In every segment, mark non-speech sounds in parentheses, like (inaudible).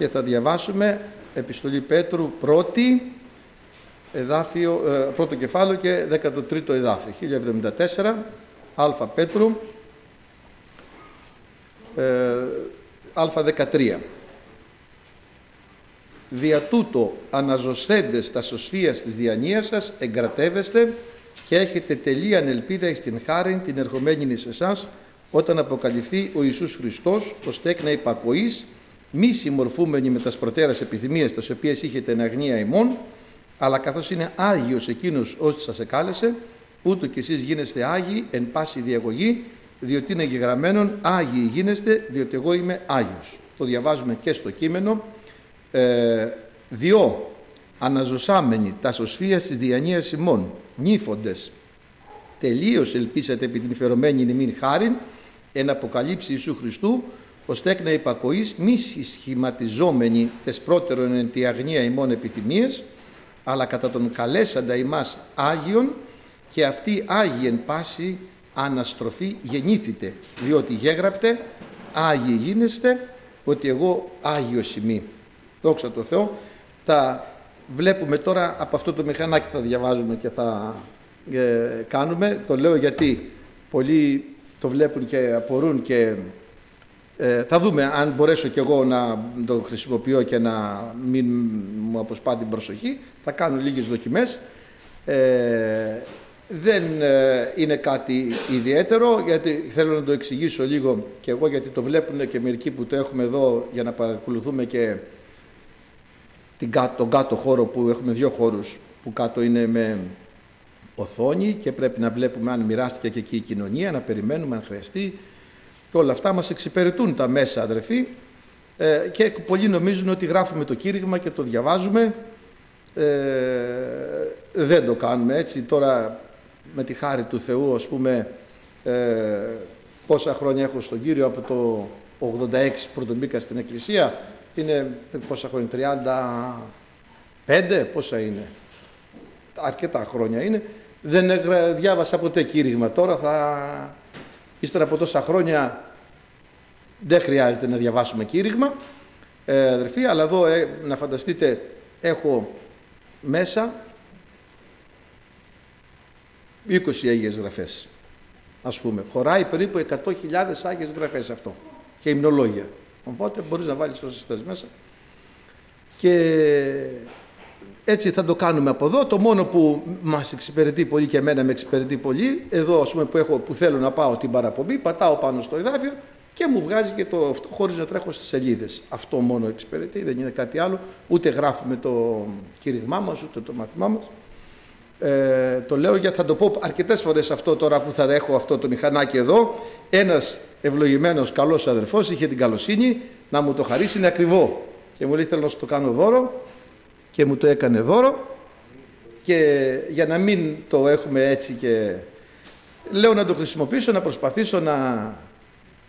και θα διαβάσουμε επιστολή Πέτρου πρώτη, εδάφιο, ε, πρώτο κεφάλαιο και 13ο εδάφιο, 1074, Α Πέτρου, ε, Α13. Δια τούτο αναζωσθέντες τα σωσφίας της διανοίας σας εγκρατεύεστε και έχετε τελείαν ελπίδα εις την χάριν την ερχομένη εις εσάς όταν αποκαλυφθεί ο Ιησούς Χριστός ως τέκνα υπακοής μη συμμορφούμενοι με τας προτέρας επιθυμίες τας οποίες είχετε εν αγνία ημών αλλά καθώς είναι Άγιος εκείνος όσοι σας εκάλεσε ούτω κι εσείς γίνεστε Άγιοι εν πάση διαγωγή διότι είναι γεγραμμένον Άγιοι γίνεστε διότι εγώ είμαι Άγιος. Το διαβάζουμε και στο κείμενο. Ε, διό αναζωσάμενοι τας σωσφία της διανοίας ημών νύφοντες τελείως ελπίσατε επί την φερωμένη νημήν χάριν εν αποκαλύψει Ιησού Χριστού ω τέκνα υπακοής μη συσχηματιζόμενοι τες πρώτερον εν τη αγνία ημών επιθυμίες αλλά κατά τον καλέσαντα ημάς Άγιον και αυτή Άγιοι εν πάση αναστροφή γεννήθητε διότι γέγραπτε Άγιοι γίνεστε ότι εγώ Άγιος είμαι. Δόξα τω Θεώ. Θα βλέπουμε τώρα από αυτό το μηχανάκι θα διαβάζουμε και θα ε, κάνουμε. Το λέω γιατί πολλοί το βλέπουν και απορούν και ε, θα δούμε αν μπορέσω κι εγώ να το χρησιμοποιώ και να μην μου αποσπά την προσοχή. Θα κάνω λίγες δοκιμές. Ε, δεν ε, είναι κάτι ιδιαίτερο, γιατί θέλω να το εξηγήσω λίγο και εγώ, γιατί το βλέπουν και μερικοί που το έχουμε εδώ για να παρακολουθούμε και την τον κάτω χώρο που έχουμε δύο χώρους που κάτω είναι με οθόνη και πρέπει να βλέπουμε αν μοιράστηκε και εκεί η κοινωνία, να περιμένουμε αν χρειαστεί και όλα αυτά μας εξυπηρετούν τα μέσα αδερφοί. Ε, και πολλοί νομίζουν ότι γράφουμε το κήρυγμα και το διαβάζουμε. Ε, δεν το κάνουμε έτσι. Τώρα με τη χάρη του Θεού ας πούμε ε, πόσα χρόνια έχω στον Κύριο από το 86 που τον μπήκα στην Εκκλησία είναι πόσα χρόνια, 35 πόσα είναι. Αρκετά χρόνια είναι. Δεν διάβασα ποτέ κήρυγμα. Τώρα θα ύστερα από τόσα χρόνια δεν χρειάζεται να διαβάσουμε κήρυγμα ε, αδερφοί αλλά εδώ ε, να φανταστείτε έχω μέσα 20 Άγιες Γραφές ας πούμε. Χωράει περίπου 100.000 Άγιες Γραφές αυτό και υμνολόγια. Οπότε μπορείς να βάλεις τόσες θες μέσα και έτσι θα το κάνουμε από εδώ. Το μόνο που μας εξυπηρετεί πολύ και εμένα με εξυπηρετεί πολύ, εδώ ας πούμε που, έχω, που θέλω να πάω την παραπομπή, πατάω πάνω στο εδάφιο και μου βγάζει και το αυτό χωρίς να τρέχω στις σελίδες. Αυτό μόνο εξυπηρετεί, δεν είναι κάτι άλλο. Ούτε γράφουμε το κήρυγμά μας, ούτε το μαθημά μας. Ε, το λέω γιατί θα το πω αρκετές φορές αυτό τώρα που θα έχω αυτό το μηχανάκι εδώ. Ένας ευλογημένος καλός αδερφός είχε την καλοσύνη να μου το χαρίσει είναι ακριβό. Και μου λέει θέλω να σου το κάνω δώρο και μου το έκανε δώρο και για να μην το έχουμε έτσι και λέω να το χρησιμοποιήσω, να προσπαθήσω να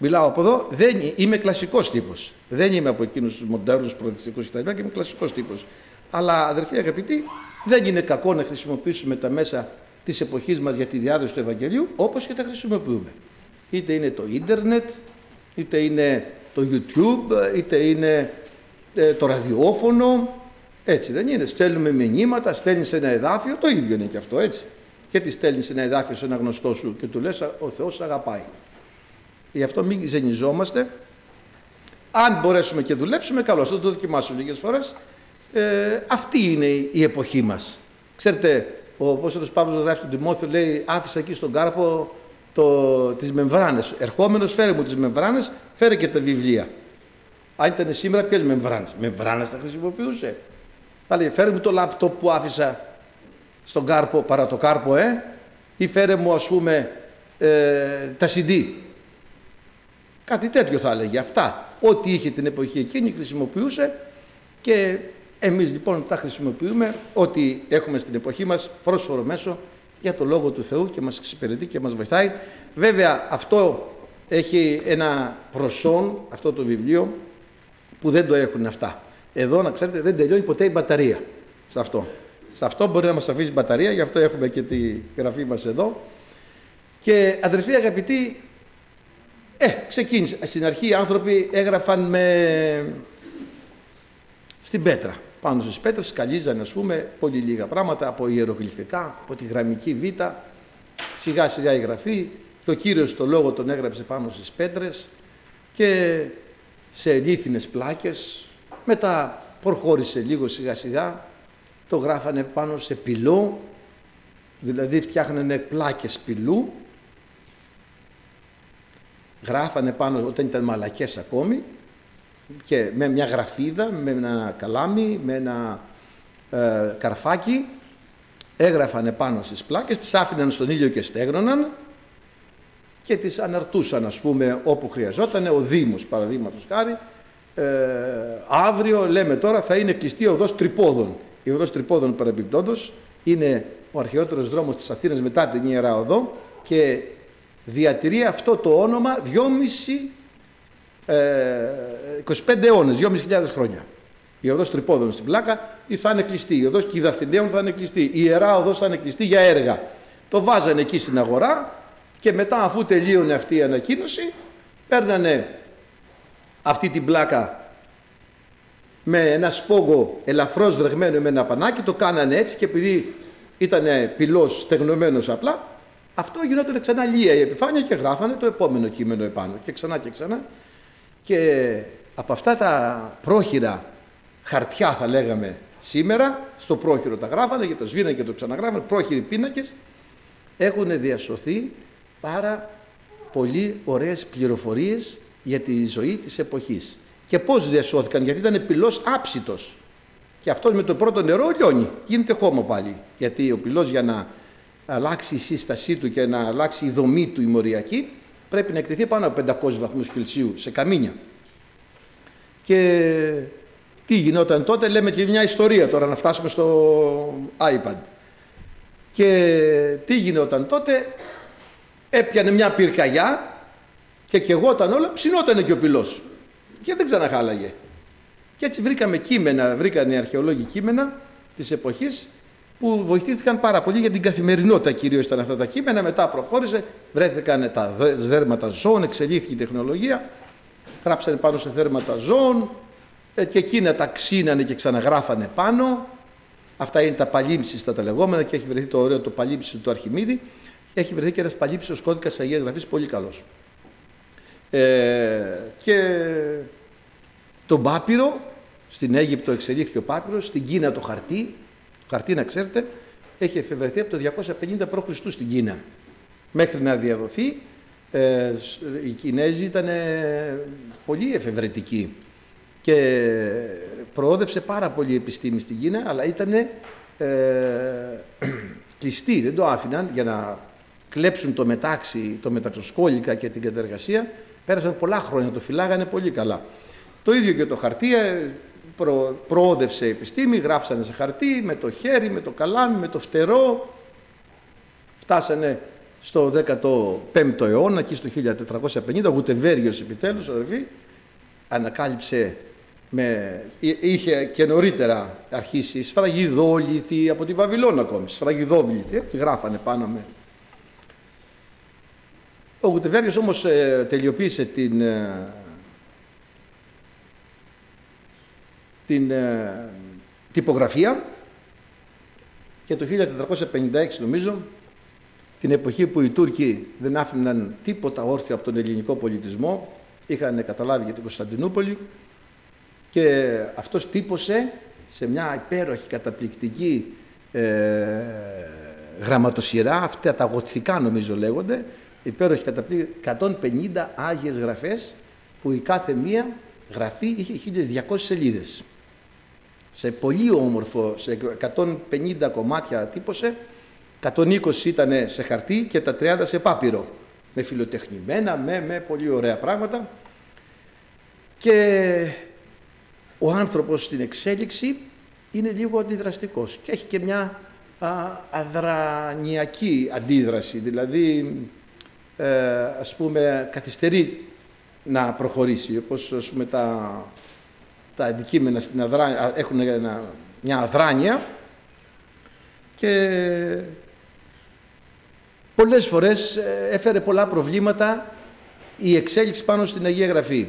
μιλάω από εδώ. Δεν, είμαι κλασικός τύπος. Δεν είμαι από εκείνους τους μοντέρνους προοδευτικούς κτλ. Και είμαι κλασικός τύπος. Αλλά αδερφοί αγαπητοί, δεν είναι κακό να χρησιμοποιήσουμε τα μέσα της εποχής μας για τη διάδοση του Ευαγγελίου όπως και τα χρησιμοποιούμε. Είτε είναι το ίντερνετ, είτε είναι το YouTube, είτε είναι ε, το ραδιόφωνο. Έτσι δεν είναι. Στέλνουμε μηνύματα, στέλνεις ένα εδάφιο, το ίδιο είναι και αυτό έτσι. Και τι στέλνεις ένα εδάφιο σε ένα γνωστό σου και του λες ο Θεός αγαπάει. Γι' αυτό μην ζενιζόμαστε. Αν μπορέσουμε και δουλέψουμε, καλώς. Θα το δοκιμάσω λίγες φορές. Ε, αυτή είναι η εποχή μας. Ξέρετε, ο Απόστολος Παύλος γράφει στον Τιμόθεο, λέει, άφησα εκεί στον κάρπο το, τις μεμβράνες. Ερχόμενος φέρε μου τις μεμβράνες, φέρε και τα βιβλία. Αν ήταν σήμερα, ποιες μεμβράνες; Μεμβράνες θα χρησιμοποιούσε. Θα λέει, φέρε μου το λάπτοπ που άφησα στον κάρπο, παρά το κάρπο, ε, ή φέρε μου, ας πούμε, ε, τα CD. Κάτι τέτοιο θα έλεγε. Αυτά. Ό,τι είχε την εποχή εκείνη χρησιμοποιούσε και εμείς λοιπόν τα χρησιμοποιούμε ό,τι έχουμε στην εποχή μας πρόσφορο μέσο για το Λόγο του Θεού και μας εξυπηρετεί και μας βοηθάει. Βέβαια αυτό έχει ένα προσόν, αυτό το βιβλίο, που δεν το έχουν αυτά. Εδώ να ξέρετε δεν τελειώνει ποτέ η μπαταρία σε αυτό. Σε αυτό μπορεί να μας αφήσει μπαταρία, γι' αυτό έχουμε και τη γραφή μας εδώ. Και αδερφοί αγαπητοί, ε, ξεκίνησε. Στην αρχή οι άνθρωποι έγραφαν με στην πέτρα. Πάνω στις πέτρες σκαλίζανε, ας πούμε, πολύ λίγα πράγματα από ιερογλυφικά, από τη γραμμική β, σιγά σιγά η γραφή. Και ο Κύριος το λόγο τον έγραψε πάνω στις πέτρες και σε λίθινες πλάκες, μετά προχώρησε λίγο σιγά σιγά, το γράφανε πάνω σε πυλό, δηλαδή φτιάχνανε πλάκες πυλού, γράφανε πάνω όταν ήταν μαλακές ακόμη και με μια γραφίδα, με ένα καλάμι, με ένα ε, καρφάκι, έγραφανε πάνω στις πλάκες, τις άφηναν στον ήλιο και στέγνωναν και τις αναρτούσαν ας πούμε όπου χρειαζόταν, ο Δήμος παραδείγματος χάρη, ε, αύριο λέμε τώρα θα είναι κλειστή ο οδός Τρυπόδων. Η οδός Τρυπόδων παρεμπιπτόντως είναι ο αρχαιότερος δρόμος της Αθήνας μετά την Ιερά Οδό και διατηρεί αυτό το όνομα 2,5 25 αιώνες, 2.500 χρόνια. Η οδός Τρυπόδων στην πλάκα ή θα είναι κλειστή. Η οδός Κιδαθηναίων θα είναι κλειστή. Η Ιερά οδός θα είναι κλειστή για έργα. Το βάζανε εκεί στην αγορά και μετά αφού τελείωνε αυτή η ανακοίνωση παίρνανε αυτή την πλάκα με ένα σπόγο ελαφρώς βρεγμένο με ένα πανάκι, το κάνανε έτσι και επειδή ήταν πυλός στεγνωμένος απλά, αυτό γινόταν ξανά λία η επιφάνεια και γράφανε το επόμενο κείμενο επάνω και ξανά και ξανά και από αυτά τα πρόχειρα χαρτιά θα λέγαμε σήμερα, στο πρόχειρο τα γράφανε και το σβήνανε και το ξαναγράφανε, πρόχειροι πίνακες, έχουν διασωθεί πάρα πολύ ωραίες πληροφορίες για τη ζωή της εποχής. Και πώς διασώθηκαν, γιατί ήταν πυλός άψητος. Και αυτό με το πρώτο νερό λιώνει, γίνεται χώμα πάλι. Γιατί ο πυλός για να αλλάξει η σύστασή του και να αλλάξει η δομή του η μοριακή, πρέπει να εκτεθεί πάνω από 500 βαθμούς Κελσίου σε καμίνια. Και τι γινόταν τότε, λέμε και μια ιστορία τώρα να φτάσουμε στο iPad. Και τι γινόταν τότε, έπιανε μια πυρκαγιά και κεγόταν όλα, ψινότανε και ο πυλός. Και δεν ξαναχάλαγε. Και έτσι βρήκαμε κείμενα, βρήκαν οι αρχαιολόγοι κείμενα της εποχής που βοηθήθηκαν πάρα πολύ για την καθημερινότητα κυρίως ήταν αυτά τα κείμενα, μετά προχώρησε, βρέθηκαν τα δέρματα ζώων, εξελίχθηκε η τεχνολογία, γράψανε πάνω σε δέρματα ζώων ε, και εκείνα τα ξύνανε και ξαναγράφανε πάνω. Αυτά είναι τα παλίμψιστα τα λεγόμενα και έχει βρεθεί το ωραίο το παλίμψιστο του Αρχιμίδη. Έχει βρεθεί και ένας παλίμψιστος κώδικας Αγίας Γραφής πολύ καλός. Ε, και τον Πάπυρο, στην Αίγυπτο εξελίχθηκε ο Πάπυρος, στην Κίνα το χαρτί, χαρτί να ξέρετε, έχει εφευρεθεί από το 250 π.Χ. στην Κίνα. Μέχρι να διαδοθεί, ε, οι Κινέζοι ήταν πολύ εφευρετικοί και προόδευσε πάρα πολύ η επιστήμη στην Κίνα, αλλά ήταν ε, (clears throat) κλειστοί, δεν το άφηναν για να κλέψουν το μετάξι, το μεταξοσκόλικα και την κατεργασία. Πέρασαν πολλά χρόνια, το φυλάγανε πολύ καλά. Το ίδιο και το χαρτί, ε, προ, προόδευσε η επιστήμη, γράψανε σε χαρτί με το χέρι, με το καλάμι, με το φτερό. Φτάσανε στο 15ο αιώνα, εκεί στο 1450, ο Γουτεβέριος επιτέλους, αδερφοί, ανακάλυψε με, είχε και νωρίτερα αρχίσει σφραγιδόληθη από τη Βαβυλώνα ακόμη, σφραγιδόβληθη, τη γράφανε πάνω με. Ο Γουτεβέριος όμως ε, τελειοποίησε την, ε, την ε, τυπογραφία. Και το 1456 νομίζω, την εποχή που οι Τούρκοι δεν άφηναν τίποτα όρθιο από τον ελληνικό πολιτισμό, είχαν καταλάβει για την Κωνσταντινούπολη και αυτός τύπωσε σε μια υπέροχη καταπληκτική ε, γραμματοσυρά, αυτά τα γοτθικά νομίζω λέγονται, υπέροχη καταπληκτική, 150 άγιες γραφές που η κάθε μία γραφή είχε 1200 σελίδες σε πολύ όμορφο, σε 150 κομμάτια τύπωσε, 120 ήταν σε χαρτί και τα 30 σε πάπυρο. Με φιλοτεχνημένα, με, με πολύ ωραία πράγματα. Και ο άνθρωπος στην εξέλιξη είναι λίγο αντιδραστικός και έχει και μια α, αδρανιακή αντίδραση, δηλαδή ε, ας πούμε καθυστερεί να προχωρήσει, όπως ας πούμε τα τα αντικείμενα στην αδρά... έχουν μια αδράνεια και πολλές φορές ε, έφερε πολλά προβλήματα η εξέλιξη πάνω στην Αγία Γραφή.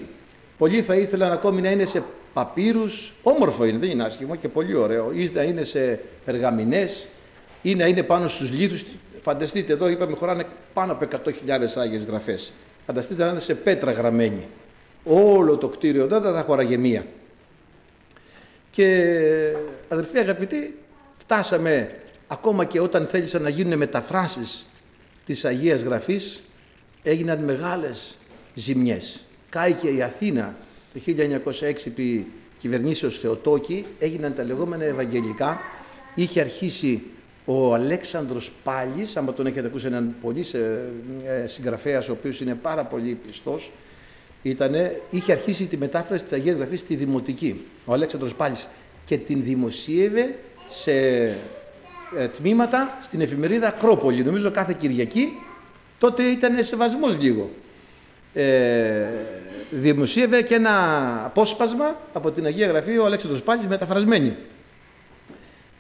Πολλοί θα ήθελαν ακόμη να είναι σε παπύρους, όμορφο είναι, δεν είναι άσχημο και πολύ ωραίο. Ή να είναι σε περγαμηνές ή να είναι πάνω στους λίθους. Φανταστείτε εδώ, είπαμε, χωράνε πάνω από 100.000 Άγιες Γραφές. Φανταστείτε να είναι σε πέτρα γραμμένη. Όλο το κτίριο εδώ δεν θα χωράγε μία. Και αδερφοί αγαπητοί, φτάσαμε ακόμα και όταν θέλησαν να γίνουν μεταφράσεις της Αγίας Γραφής, έγιναν μεγάλες ζημιές. Κάηκε η Αθήνα το 1906 επί κυβερνήσεως Θεοτόκη, έγιναν τα λεγόμενα Ευαγγελικά, είχε αρχίσει ο Αλέξανδρος Πάλης, άμα τον έχετε ακούσει έναν πολύ ε, συγγραφέας ο οποίος είναι πάρα πολύ πιστός, ήτανε, είχε αρχίσει τη μετάφραση της Αγίας Γραφής στη Δημοτική, ο Αλέξανδρος Πάλης και την δημοσίευε σε ε, τμήματα στην εφημερίδα Ακρόπολη, νομίζω κάθε Κυριακή, τότε ήταν σεβασμός λίγο. Ε, δημοσίευε και ένα απόσπασμα από την Αγία Γραφή ο Αλέξανδρος Πάλης μεταφρασμένη.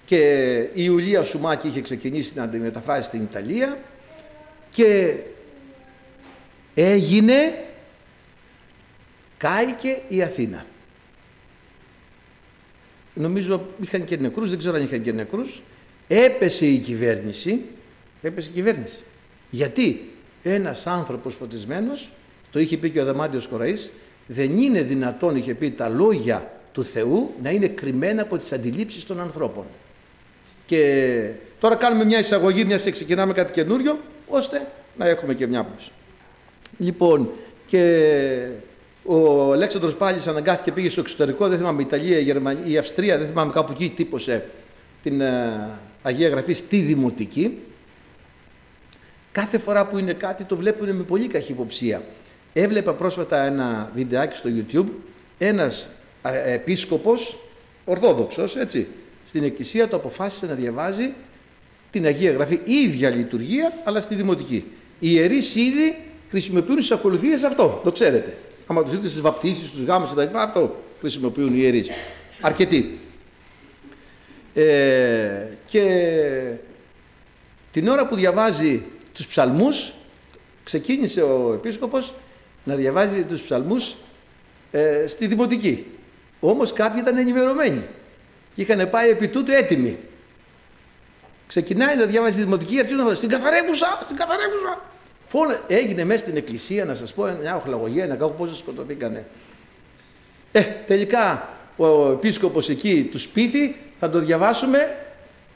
Και η Ιουλία Σουμάκη είχε ξεκινήσει να τη μεταφράσει στην Ιταλία και έγινε κάηκε η Αθήνα. Νομίζω είχαν και νεκρούς, δεν ξέρω αν είχαν και νεκρούς. Έπεσε η κυβέρνηση, έπεσε η κυβέρνηση. Γιατί; Ένας άνθρωπος φωτισμένος, το είχε πει και ο Αδαμάντιος Κοραής, δεν είναι δυνατόν, είχε πει, τα λόγια του Θεού να είναι κρυμμένα από τις αντιλήψεις των ανθρώπων. Και τώρα κάνουμε μια εισαγωγή, μια ξεκινάμε κάτι καινούριο, ώστε να έχουμε και μια άποψη. Λοιπόν, και ο Αλέξανδρος πάλι αναγκάστηκε πήγε στο εξωτερικό, δεν θυμάμαι, Ιταλία, η Γερμανία, η Αυστρία, δεν θυμάμαι κάπου εκεί τύπωσε την ε, Αγία Γραφή στη Δημοτική. Κάθε φορά που είναι κάτι το βλέπουν με πολύ καχυποψία. Έβλεπα πρόσφατα ένα βιντεάκι στο YouTube, ένας ε, επίσκοπος, ορθόδοξος, έτσι, στην εκκλησία του αποφάσισε να διαβάζει την Αγία Γραφή, η ίδια λειτουργία, αλλά στη Δημοτική. Οι ιερείς ήδη χρησιμοποιούν τις ακολουθίες αυτό, το ξέρετε. Άμα τους δείτε στις βαπτίσεις, στους γάμους κτλ. Αυτό χρησιμοποιούν οι ιερείς. Αρκετοί. Ε, και την ώρα που διαβάζει τους ψαλμούς ξεκίνησε ο επίσκοπος να διαβάζει τους ψαλμούς ε, στη Δημοτική. Όμως κάποιοι ήταν ενημερωμένοι και είχαν πάει επί τούτου έτοιμοι. Ξεκινάει να διαβάζει τη Δημοτική, αρχίζει να στην καθαρέμουσα, στην καθαρέμουσα. Φώνα, έγινε μέσα στην εκκλησία, να σας πω, μια οχλαγωγία, να κάνω πόσο σκοτωθήκανε. Ε, τελικά ο επίσκοπος εκεί του σπίτι θα το διαβάσουμε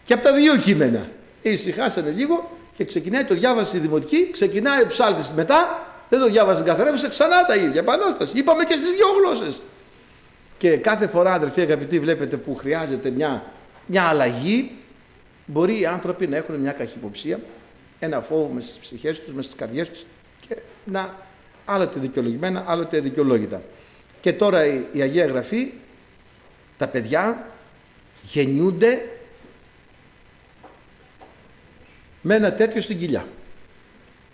και από τα δύο κείμενα. Ησυχάσανε λίγο και ξεκινάει το διάβαση στη δημοτική, ξεκινάει ο ψάλτης μετά, δεν το διάβασε καθαρεύουσε ξανά τα ίδια, επανάσταση. Είπαμε και στις δύο γλώσσες. Και κάθε φορά αδερφοί αγαπητοί βλέπετε που χρειάζεται μια, μια αλλαγή, μπορεί οι άνθρωποι να έχουν μια καχυποψία ένα φόβο μες στις ψυχές τους, μες στις καρδιές τους και να άλλοτε δικαιολογημένα, άλλοτε δικαιολόγητα. Και τώρα η, Αγία Γραφή, τα παιδιά γεννιούνται με ένα τέτοιο στην κοιλιά.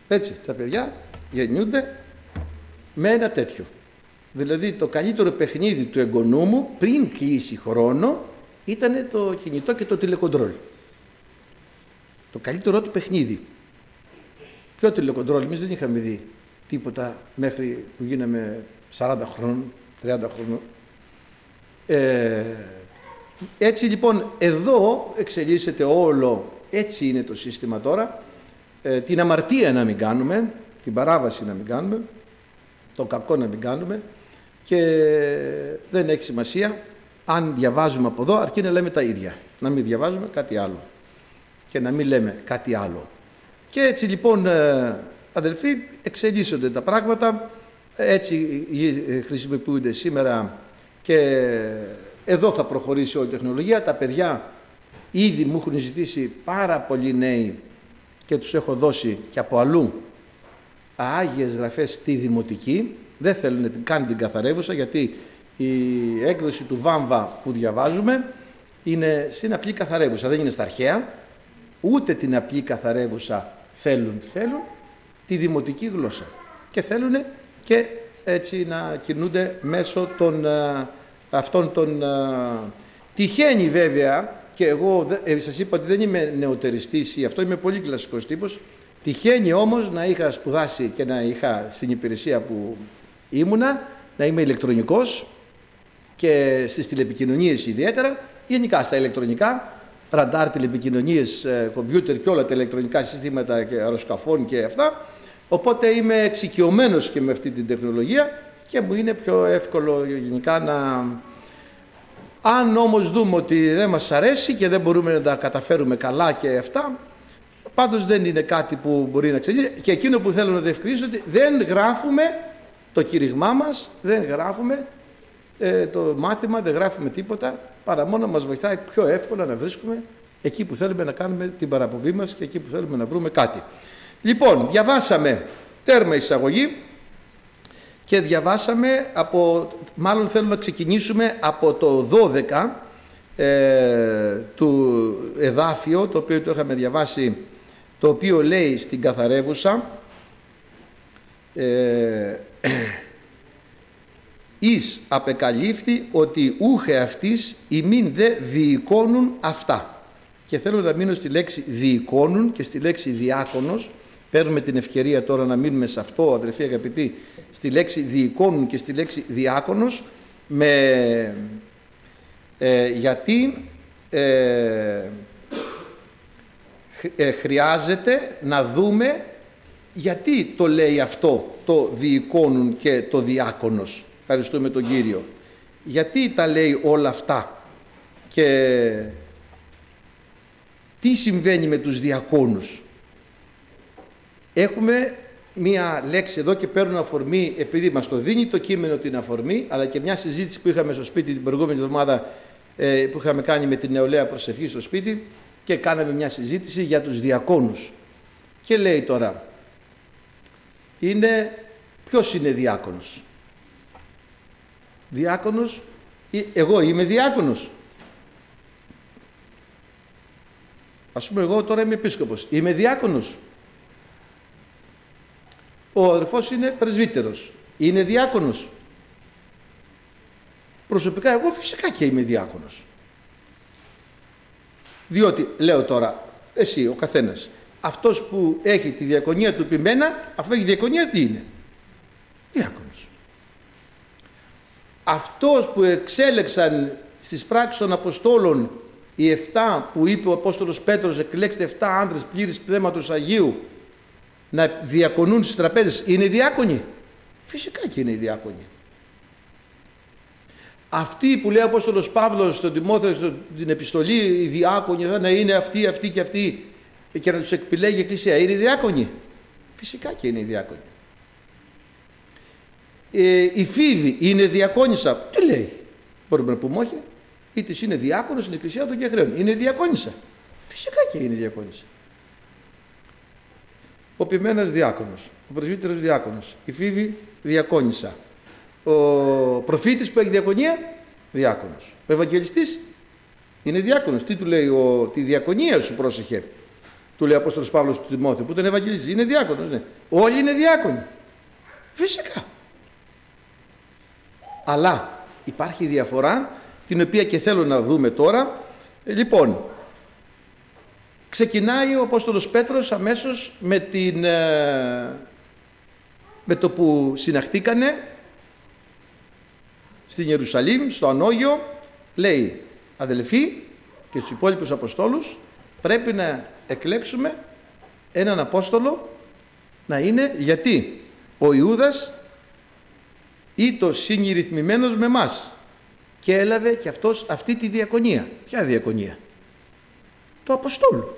Έτσι, τα παιδιά γεννιούνται με ένα τέτοιο. Δηλαδή το καλύτερο παιχνίδι του εγγονού μου πριν κλείσει χρόνο ήταν το κινητό και το τηλεκοντρόλ. Το καλύτερό του παιχνίδι. Και ο τηλεκοντρόλ, εμείς δεν είχαμε δει τίποτα μέχρι που γίναμε 40 χρόνων, 30 χρόνων. Ε, έτσι λοιπόν εδώ εξελίσσεται όλο, έτσι είναι το σύστημα τώρα, ε, την αμαρτία να μην κάνουμε, την παράβαση να μην κάνουμε, το κακό να μην κάνουμε. Και δεν έχει σημασία αν διαβάζουμε από εδώ αρκεί να λέμε τα ίδια, να μην διαβάζουμε κάτι άλλο και να μην λέμε κάτι άλλο. Και έτσι λοιπόν ε, αδελφοί εξελίσσονται τα πράγματα, έτσι χρησιμοποιούνται σήμερα και εδώ θα προχωρήσει όλη η τεχνολογία. Τα παιδιά ήδη μου έχουν ζητήσει πάρα πολλοί νέοι και τους έχω δώσει και από αλλού Άγιες γραφές στη Δημοτική. Δεν θέλουν καν την καθαρεύουσα γιατί η έκδοση του Βάμβα που διαβάζουμε είναι στην απλή καθαρεύουσα, δεν είναι στα αρχαία, ούτε την απλή καθαρεύουσα θέλουν, θέλουν τη δημοτική γλώσσα. Και θέλουν και έτσι να κινούνται μέσω των αυτών των... Τυχαίνει βέβαια και εγώ ε, σας είπα ότι δεν είμαι νεοτεριστής ή αυτό είμαι πολύ κλασικός τύπος τυχαίνει όμως να είχα σπουδάσει και να είχα στην υπηρεσία που ήμουνα να είμαι ηλεκτρονικός και στις τηλεπικοινωνίες ιδιαίτερα, γενικά στα ηλεκτρονικά, ραντάρ, τηλεπικοινωνίες, ε, κομπιούτερ και όλα τα ηλεκτρονικά συστήματα και αεροσκαφών και αυτά. Οπότε είμαι εξοικειωμένος και με αυτή την τεχνολογία και μου είναι πιο εύκολο γενικά να... Αν όμως δούμε ότι δεν μας αρέσει και δεν μπορούμε να τα καταφέρουμε καλά και αυτά, πάντως δεν είναι κάτι που μπορεί να ξέρει. Και εκείνο που θέλω να διευκρινίσω ότι δεν γράφουμε το κήρυγμά μας, δεν γράφουμε ε, το μάθημα, δεν γράφουμε τίποτα, παρά μόνο μας βοηθάει πιο εύκολα να βρίσκουμε εκεί που θέλουμε να κάνουμε την παραπομπή μας και εκεί που θέλουμε να βρούμε κάτι. Λοιπόν, διαβάσαμε τέρμα εισαγωγή και διαβάσαμε από, μάλλον θέλουμε να ξεκινήσουμε από το 12 ε, του εδάφιο, το οποίο το είχαμε διαβάσει, το οποίο λέει στην καθαρεύουσα ε, εις απεκαλύφθη ότι ούχε αυτής ημίν δε διοικώνουν αυτά. Και θέλω να μείνω στη λέξη διοικώνουν και στη λέξη διάκονος. Παίρνουμε την ευκαιρία τώρα να μείνουμε σε αυτό, αδερφοί αγαπητοί, στη λέξη διοικώνουν και στη λέξη διάκονος, με, ε, γιατί ε, ε, χρειάζεται να δούμε γιατί το λέει αυτό το διοικώνουν και το διάκονος. Ευχαριστούμε τον Κύριο. Γιατί τα λέει όλα αυτά και τι συμβαίνει με τους διακόνους; Έχουμε μία λέξη εδώ και παίρνω αφορμή επειδή μας το δίνει το κείμενο την αφορμή αλλά και μια συζήτηση που είχαμε στο σπίτι την προηγούμενη εβδομάδα ε, που είχαμε κάνει με την νεολαία προσευχή στο σπίτι και κάναμε μια συζήτηση για τους διακόνους. Και λέει τώρα, είναι, ποιος είναι διάκονος; Διάκονος, εγώ είμαι διάκονος. Ας πούμε εγώ τώρα είμαι επίσκοπος, είμαι διάκονος. Ο αδερφός είναι πρεσβύτερος, είναι διάκονος. Προσωπικά εγώ φυσικά και είμαι διάκονος. Διότι, λέω τώρα, εσύ ο καθένας, αυτός που έχει τη διακονία του πειμένα, αφού έχει διακονία τι είναι; Διάκονος. Αυτός που εξέλεξαν στις πράξεις των Αποστόλων οι 7 που είπε ο Απόστολος Πέτρος εκλέξτε 7 άντρες πλήρης Πνεύματος Αγίου να διακονούν στις τραπέζες είναι διάκονοι. Φυσικά και είναι οι διάκονοι. Αυτοί που λέει ο Απόστολος Παύλος στον Τιμόθεο την επιστολή οι διάκονοι θα να είναι αυτοί, αυτοί και αυτοί και να τους εκπηλέγει η Εκκλησία. Είναι οι διάκονοι. Φυσικά και είναι οι διάκονοι. Ε, η Φίβη είναι διακόνισσα. Τι λέει; Μπορούμε να πούμε όχι. Είτε είναι διάκονος στην Εκκλησία των Κεχρέων. Είναι διακόνισσα. Φυσικά και είναι διακόνισσα. Ο Πιμένας διάκονος. Ο πρεσβύτερος διάκονος. Η Φίβη διακόνισσα. Ο προφήτης που έχει διακονία διάκονος. Ο Ευαγγελιστής είναι διάκονος. Τι του λέει ο, τη διακονία σου πρόσεχε του λέει ο Απόστολος Παύλος του Τιμόθεου, που τον Ευαγγελίζει. Είναι διάκονος, ναι. Όλοι είναι διάκονοι. Φυσικά. Αλλά υπάρχει διαφορά, την οποία και θέλω να δούμε τώρα. Ε, λοιπόν, ξεκινάει ο Απόστολος Πέτρος αμέσως με, την, ε, με το που συναχτήκανε στην Ιερουσαλήμ, στο Ανόγιο, λέει αδελφοί και στους υπόλοιπους Αποστόλους πρέπει να εκλέξουμε έναν Απόστολο να είναι γιατί ο Ιούδας το συνειρυθμημένος με μας και έλαβε και αυτός αυτή τη διακονία. Ποια διακονία; Το Αποστόλου.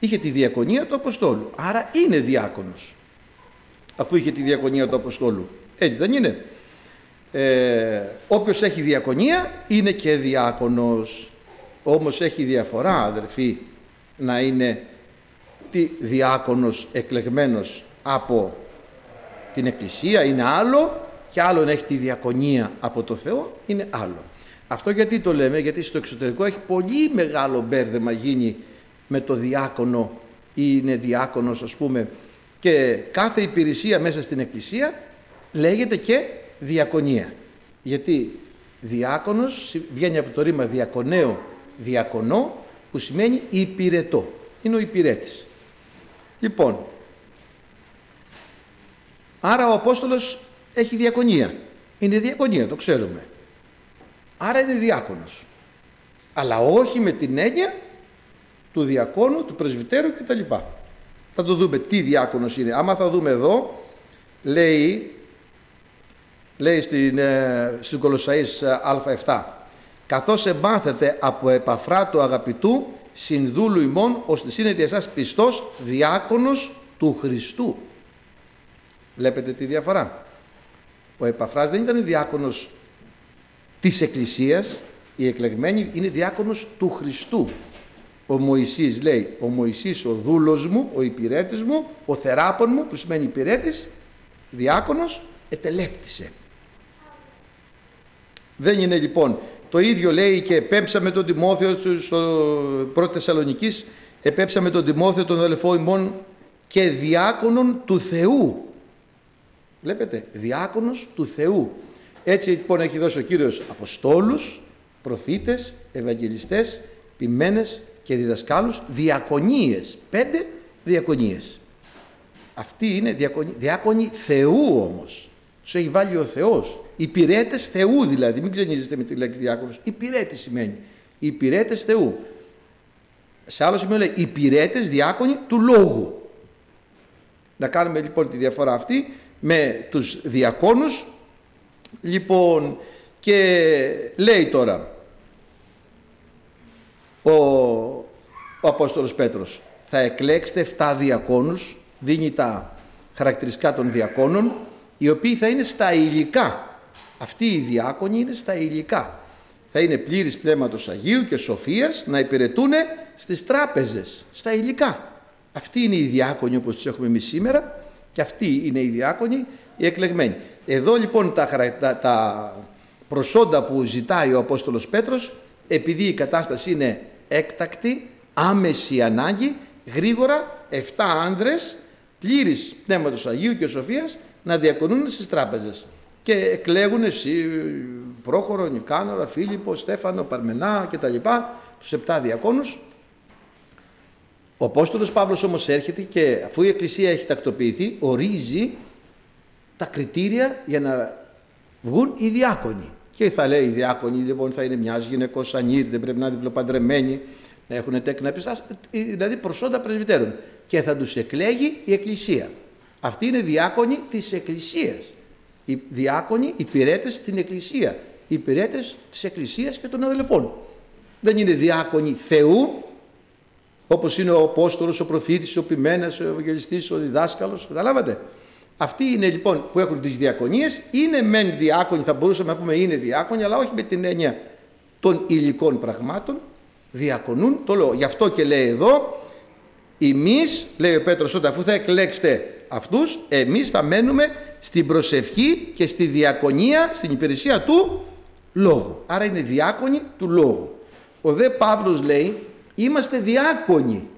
Είχε τη διακονία του Αποστόλου. Άρα είναι διάκονος. Αφού είχε τη διακονία του Αποστόλου. Έτσι δεν είναι; Ε, όποιος έχει διακονία είναι και διάκονος. Όμως έχει διαφορά αδερφοί να είναι τι διάκονος εκλεγμένος από την Εκκλησία είναι άλλο και άλλο να έχει τη διακονία από το Θεό είναι άλλο. Αυτό γιατί το λέμε, γιατί στο εξωτερικό έχει πολύ μεγάλο μπέρδεμα γίνει με το διάκονο ή είναι διάκονος ας πούμε και κάθε υπηρεσία μέσα στην Εκκλησία λέγεται και διακονία. Γιατί διάκονος βγαίνει από το ρήμα διακονέο διακονό που σημαίνει υπηρετό. Είναι ο υπηρέτης. Λοιπόν, άρα ο Απόστολος έχει διακονία. Είναι διακονία, το ξέρουμε. Άρα είναι διάκονος. Αλλά όχι με την έννοια του διακόνου, του πρεσβυτέρου κτλ. Θα το δούμε τι διάκονος είναι. Άμα θα δούμε εδώ, λέει, λέει στην, ε, στην Κολοσσαής ε, α7 καθώς εμπάθετε από επαφρά του αγαπητού συνδούλου ημών ώστε είναι εσάς πιστός διάκονος του Χριστού. Βλέπετε τη διαφορά. Ο Επαφράς δεν ήταν διάκονος της Εκκλησίας, η εκλεγμένη είναι διάκονος του Χριστού. Ο Μωυσής λέει, ο Μωυσής ο δούλος μου, ο υπηρέτης μου, ο θεράπων μου που σημαίνει υπηρέτης, διάκονος, ετελεύτησε. Δεν είναι λοιπόν, το ίδιο λέει και επέμψαμε τον Τιμόθεο στο πρώτο Θεσσαλονικής, επέμψαμε τον Τιμόθεο τον αδελφό ημών και διάκονον του Θεού. Βλέπετε, διάκονος του Θεού. Έτσι λοιπόν έχει δώσει ο Κύριος Αποστόλους, προφήτες, ευαγγελιστές, ποιμένες και διδασκάλους, διακονίες. Πέντε διακονίες. Αυτοί είναι διάκονοι, διάκονοι Θεού όμως. Τους έχει βάλει ο Θεός. Υπηρέτες Θεού δηλαδή, μην ξενίζεστε με τη λέξη διάκονος. Υπηρέτης σημαίνει. Υπηρέτες Θεού. Σε άλλο σημείο λέει υπηρέτες διάκονοι του Λόγου. Να κάνουμε λοιπόν τη διαφορά αυτή με τους διακόνους. Λοιπόν, και λέει τώρα ο, ο Απόστολος Πέτρος, θα εκλέξετε 7 διακόνους, δίνει τα χαρακτηριστικά των διακόνων, οι οποίοι θα είναι στα υλικά. Αυτοί οι διάκονοι είναι στα υλικά. Θα είναι πλήρης πνεύματος Αγίου και σοφίας να υπηρετούν στις τράπεζες, στα υλικά. Αυτοί είναι οι διάκονοι όπως τους έχουμε εμείς σήμερα και αυτοί είναι οι διάκονοι οι εκλεγμένοι. Εδώ λοιπόν τα, τα, τα προσόντα που ζητάει ο Απόστολος Πέτρος επειδή η κατάσταση είναι έκτακτη, άμεση ανάγκη, γρήγορα 7 άνδρες πλήρης πνεύματος Αγίου και Σοφίας να διακονούν στις τράπεζες και εκλέγουν εσύ Πρόχωρο, Νικάνορα, Φίλιππο, Στέφανο, Παρμενά κτλ. Τους 7 διακόνους ο Απόστολος Παύλος όμως έρχεται και αφού η Εκκλησία έχει τακτοποιηθεί, ορίζει τα κριτήρια για να βγουν οι διάκονοι. Και θα λέει οι διάκονοι λοιπόν θα είναι μιας γυναικός ανήρ, δεν πρέπει να είναι διπλοπαντρεμένοι, να έχουν τέκνα πιστά, δηλαδή προσόντα πρεσβυτέρων. Και θα τους εκλέγει η Εκκλησία. Αυτοί είναι διάκονοι της Εκκλησίας. Οι διάκονοι υπηρέτε στην Εκκλησία. Οι υπηρέτε της Εκκλησίας και των αδελφών. Δεν είναι διάκονοι Θεού, όπως είναι ο Απόστολος, ο προφήτης, ο ποιμένας, ο Ευαγγελιστής, ο διδάσκαλος, καταλάβατε. Αυτοί είναι λοιπόν που έχουν τις διακονίες, είναι μεν διάκονοι, θα μπορούσαμε να πούμε είναι διάκονοι, αλλά όχι με την έννοια των υλικών πραγμάτων, διακονούν το λόγο. Γι' αυτό και λέει εδώ, εμείς, λέει ο Πέτρος τότε, αφού θα εκλέξετε αυτούς, εμείς θα μένουμε στην προσευχή και στη διακονία, στην υπηρεσία του λόγου. Άρα είναι διάκονοι του λόγου. Ο δε Παύλος λέει, Είμαστε διάκονοι.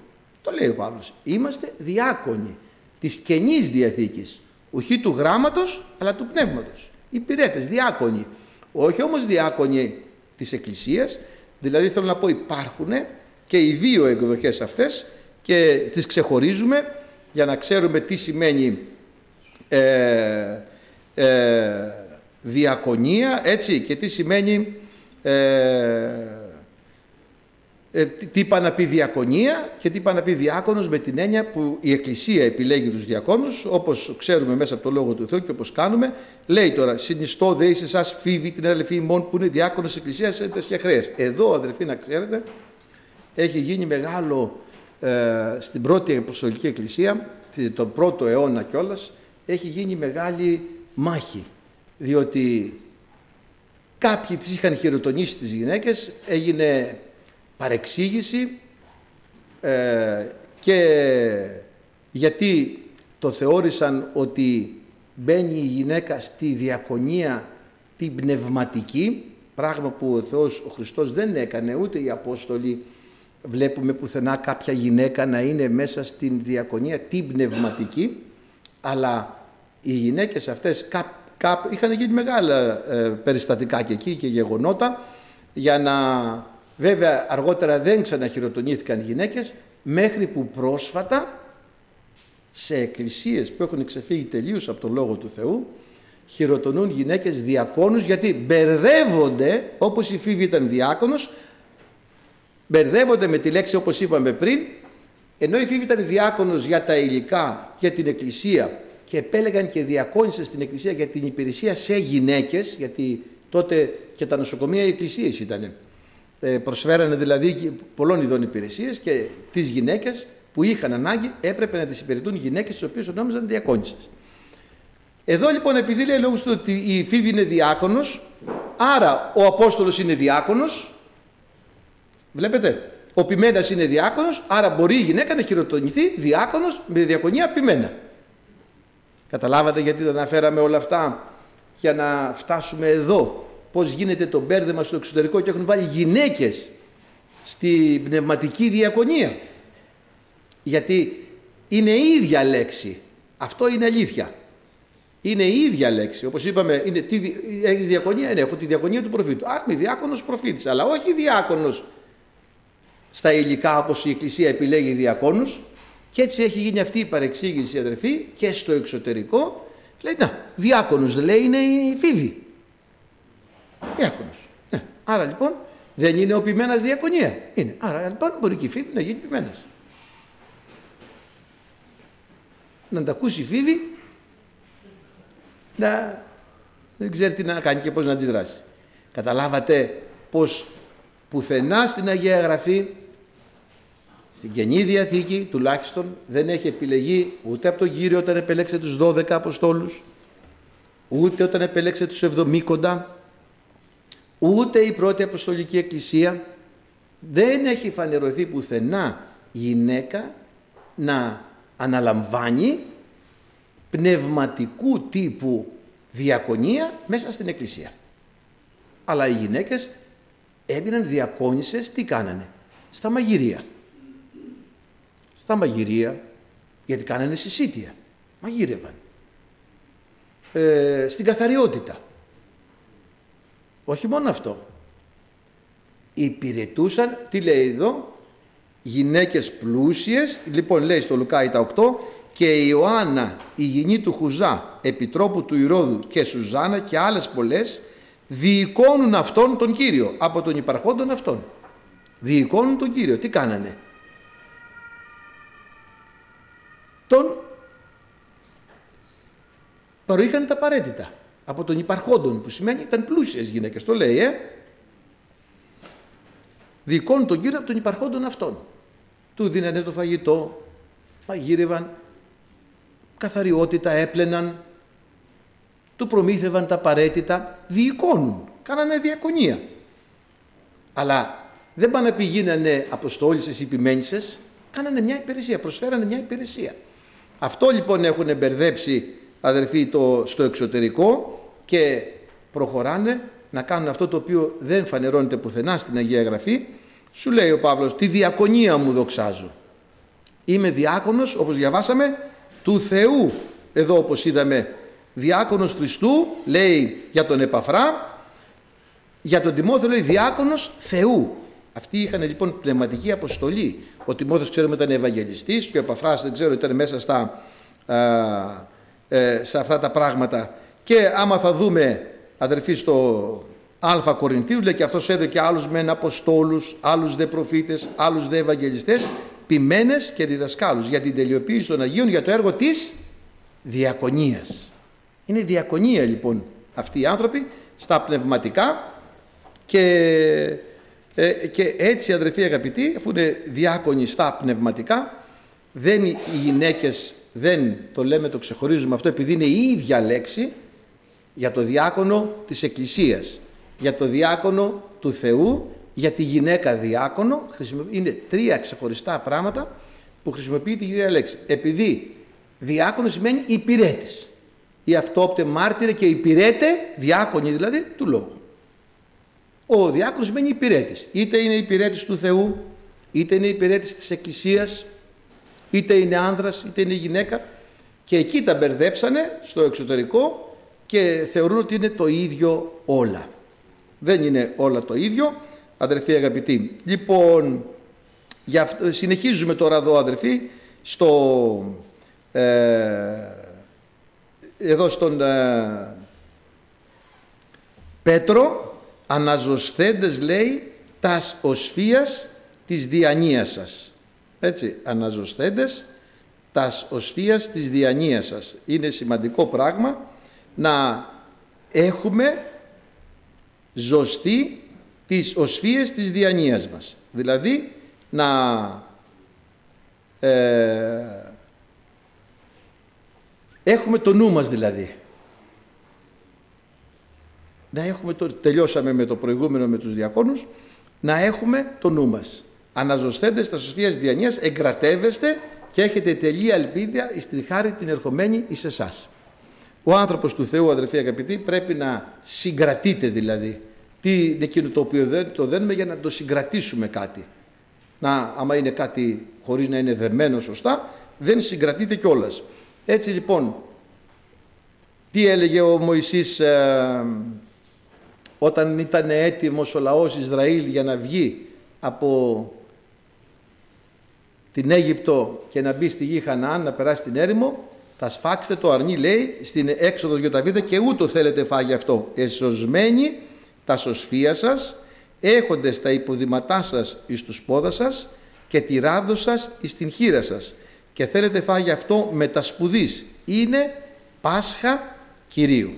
Το λέει ο Παύλος. Είμαστε διάκονοι της Καινής Διαθήκης. Όχι του γράμματος, αλλά του πνεύματος. Υπηρέτες, διάκονοι. Όχι όμως διάκονοι της Εκκλησίας. Δηλαδή θέλω να πω υπάρχουν και οι δύο εκδοχές αυτές και τις ξεχωρίζουμε για να ξέρουμε τι σημαίνει ε, ε, διακονία έτσι και τι σημαίνει ε, ε, τι είπα να πει διακονία και τι είπα να πει διάκονος με την έννοια που η Εκκλησία επιλέγει τους διακόνους όπως ξέρουμε μέσα από το Λόγο του Θεού και όπως κάνουμε λέει τώρα συνιστώ δε εις εσάς φίβη την αδελφή ημών που είναι διάκονος της Εκκλησίας έντες και χρέες. Εδώ αδελφοί να ξέρετε έχει γίνει μεγάλο ε, στην πρώτη Αποστολική Εκκλησία τον πρώτο αιώνα κιόλας, έχει γίνει μεγάλη μάχη διότι κάποιοι τις είχαν χειροτονήσει τις γυναίκες έγινε παρεξήγηση ε, και γιατί το θεώρησαν ότι μπαίνει η γυναίκα στη διακονία την πνευματική, πράγμα που ο Θεός, ο Χριστός δεν έκανε, ούτε οι Απόστολοι βλέπουμε πουθενά κάποια γυναίκα να είναι μέσα στην διακονία την πνευματική, αλλά οι γυναίκες αυτές κά, κά, είχαν γίνει μεγάλα ε, περιστατικά και εκεί και γεγονότα για να Βέβαια αργότερα δεν ξαναχειροτονήθηκαν οι γυναίκες μέχρι που πρόσφατα σε εκκλησίες που έχουν ξεφύγει τελείως από το Λόγο του Θεού χειροτονούν γυναίκες διακόνους γιατί μπερδεύονται όπως η Φίβη ήταν διάκονος μπερδεύονται με τη λέξη όπως είπαμε πριν ενώ η Φίβη ήταν διάκονος για τα υλικά, για την εκκλησία και επέλεγαν και διακόνησε στην εκκλησία για την υπηρεσία σε γυναίκες γιατί τότε και τα νοσοκομεία οι εκκλησίες ήταν. Ε, προσφέρανε δηλαδή πολλών ειδών υπηρεσίες και τις γυναίκες που είχαν ανάγκη έπρεπε να τις υπηρετούν γυναίκες τις οποίες ονόμαζαν διακόνησες. Εδώ λοιπόν επειδή λέει λόγω του ότι η Φίβη είναι διάκονος, άρα ο Απόστολος είναι διάκονος, βλέπετε, ο Πιμένας είναι διάκονος, άρα μπορεί η γυναίκα να χειροτονηθεί διάκονος με διακονία Πιμένα. Καταλάβατε γιατί δεν αναφέραμε όλα αυτά για να φτάσουμε εδώ. Πώς γίνεται το μπέρδεμα στο εξωτερικό και έχουν βάλει γυναίκες στη πνευματική διακονία. Γιατί είναι η ίδια λέξη. Αυτό είναι αλήθεια. Είναι η ίδια λέξη. Όπως είπαμε, είναι, τι, έχεις διακονία, ναι, έχω τη διακονία του προφήτου. Άρα είμαι διάκονος προφήτης, αλλά όχι διάκονος στα υλικά όπως η Εκκλησία επιλέγει διακόνους και έτσι έχει γίνει αυτή η παρεξήγηση αδερφή και στο εξωτερικό λέει να διάκονος λέει είναι η φίβη διάκονος. Ναι. άρα λοιπόν δεν είναι ο ποιμένας διακονία. Είναι. Άρα λοιπόν μπορεί και η φίβη να γίνει ποιμένας να τα ακούσει η φίβη να δεν ξέρει τι να κάνει και πώς να αντιδράσει. Καταλάβατε πως πουθενά στην Αγία Γραφή στην Καινή Διαθήκη τουλάχιστον δεν έχει επιλεγεί ούτε από τον Κύριο όταν επέλεξε τους 12 Αποστόλους, ούτε όταν επέλεξε τους 70 ούτε η πρώτη Αποστολική Εκκλησία. Δεν έχει φανερωθεί πουθενά γυναίκα να αναλαμβάνει πνευματικού τύπου διακονία μέσα στην Εκκλησία. Αλλά οι γυναίκες έμειναν διακόνησες, τι κάνανε, στα μαγειρία στα μαγειρία, γιατί κάνανε συσίτια, μαγείρευαν. Ε, στην καθαριότητα. Όχι μόνο αυτό. Υπηρετούσαν, τι λέει εδώ, γυναίκες πλούσιες, λοιπόν λέει στο Λουκάι τα 8, και η Ιωάννα, η γυνή του Χουζά, επιτρόπου του Ηρώδου και Σουζάνα και άλλες πολλές, διοικώνουν αυτόν τον Κύριο, από τον υπαρχόντον αυτόν. Διοικώνουν τον Κύριο. Τι κάνανε; Τον παροείχαν τα απαραίτητα από τον υπαρχόντον που σημαίνει ήταν πλούσιες γυναίκες το λέει ε. Διοικώνουν τον κύριο από τον υπαρχόντον αυτόν του δίνανε το φαγητό μαγείρευαν καθαριότητα έπλαιναν του προμήθευαν τα απαραίτητα διοικώνουν κάνανε διακονία. Αλλά δεν πάνε να πηγαίνανε αποστόλησες ή επιμένησες κάνανε μια υπηρεσία, προσφέρανε μια υπηρεσία. Αυτό λοιπόν έχουν μπερδέψει αδερφοί το, στο εξωτερικό και προχωράνε να κάνουν αυτό το οποίο δεν φανερώνεται πουθενά στην Αγία Γραφή. Σου λέει ο Παύλος, τη διακονία μου δοξάζω. Είμαι διάκονος, όπως διαβάσαμε, του Θεού. Εδώ όπως είδαμε, διάκονος Χριστού, λέει για τον Επαφρά, για τον Τιμόθεο λέει διάκονος Θεού. Αυτοί είχαν λοιπόν πνευματική αποστολή. Ο Τιμόθεος ξέρουμε ήταν Ευαγγελιστής και ο Επαφράς δεν ξέρω ήταν μέσα στα, ε, σε αυτά τα πράγματα. Και άμα θα δούμε αδερφοί στο Α Κορινθίους λέει και αυτός έδωκε και άλλους μεν αποστόλους, άλλους δε προφήτες, άλλους δε Ευαγγελιστές, ποιμένες και διδασκάλους για την τελειοποίηση των Αγίων για το έργο της διακονίας. Είναι διακονία λοιπόν αυτοί οι άνθρωποι στα πνευματικά και ε, και έτσι αδερφοί αγαπητοί, αφού είναι διάκονοι στα πνευματικά, δεν οι γυναίκες, δεν το λέμε, το ξεχωρίζουμε αυτό, επειδή είναι η ίδια λέξη για το διάκονο της Εκκλησίας, για το διάκονο του Θεού, για τη γυναίκα διάκονο, είναι τρία ξεχωριστά πράγματα που χρησιμοποιεί τη ίδια λέξη. Επειδή διάκονος σημαίνει υπηρέτης. Ή αυτόπτε μάρτυρε και υπηρέτε, διάκονοι δηλαδή, του λόγου. Ο διάκονος σημαίνει υπηρέτης. Είτε είναι υπηρέτης του Θεού, είτε είναι υπηρέτης της Εκκλησίας, είτε είναι άνδρας, είτε είναι γυναίκα. Και εκεί τα μπερδέψανε στο εξωτερικό και θεωρούν ότι είναι το ίδιο όλα. Δεν είναι όλα το ίδιο, αδερφοί αγαπητοί. Λοιπόν, για, συνεχίζουμε τώρα εδώ αδερφοί, στο, ε, εδώ στον, ε, Πέτρο, αναζωσθέντες λέει τας οσφίας της διανοίας σας. Έτσι, αναζωσθέντες τας οσφίας της διανοίας σας. Είναι σημαντικό πράγμα να έχουμε ζωστή τις οσφίες της διανοίας μας. Δηλαδή, να ε, έχουμε το νου μας δηλαδή. Να έχουμε το, τελειώσαμε με το προηγούμενο με τους διακόνους, να έχουμε το νου μας. Αναζωστέντε στα σοφίας διανοίας, εγκρατεύεστε και έχετε τελεία ελπίδια στη χάρη την ερχομένη εις εσάς. Ο άνθρωπος του Θεού, αδερφοί αγαπητοί, πρέπει να συγκρατείται δηλαδή. Τι είναι εκείνο το οποίο δεν, το δένουμε για να το συγκρατήσουμε κάτι. Να, άμα είναι κάτι χωρίς να είναι δεμένο σωστά, δεν συγκρατείται κιόλας. Έτσι λοιπόν, τι έλεγε ο Μωυσής ε, όταν ήταν έτοιμος ο λαός Ισραήλ για να βγει από την Αίγυπτο και να μπει στη γη Χαναάν, να περάσει την έρημο, θα σφάξετε το αρνί, λέει, στην έξοδος Ιωταβίδα και ούτω θέλετε φάγει αυτό. Εσωσμένοι τα σωσφία σας, έχοντες τα υποδηματά σας εις τους πόδας σας και τη ράβδο σας εις την χείρα σας και θέλετε φάγει αυτό με τα σπουδής. Είναι Πάσχα Κυρίου.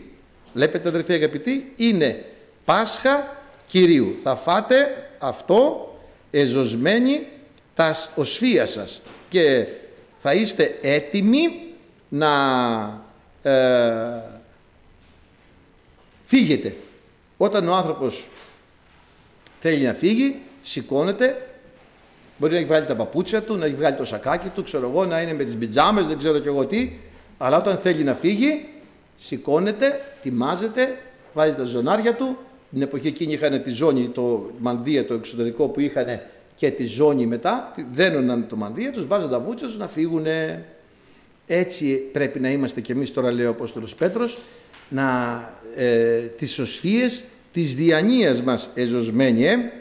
Βλέπετε αδερφοί αγαπητοί, είναι Πάσχα Κυρίου. Θα φάτε αυτό εζωσμένοι τα οσφία σας και θα είστε έτοιμοι να ε, φύγετε. Όταν ο άνθρωπος θέλει να φύγει, σηκώνεται, μπορεί να έχει βγάλει τα παπούτσια του, να έχει βγάλει το σακάκι του, ξέρω εγώ, να είναι με τις πιτζάμες, δεν ξέρω κι εγώ τι, αλλά όταν θέλει να φύγει, σηκώνεται, τιμάζεται, βάζει τα ζωνάρια του. Την εποχή εκείνη είχαν τη ζώνη, το μανδύα το εξωτερικό που είχαν και τη ζώνη μετά, δένοναν το μανδύα τους, βάζαν τα παπούτσια τους να φύγουν. Έτσι πρέπει να είμαστε κι εμείς τώρα λέει ο Απόστολος Πέτρος, να, ε, τις σωσφίες της διανοίας μας εζωσμένοι. Ε.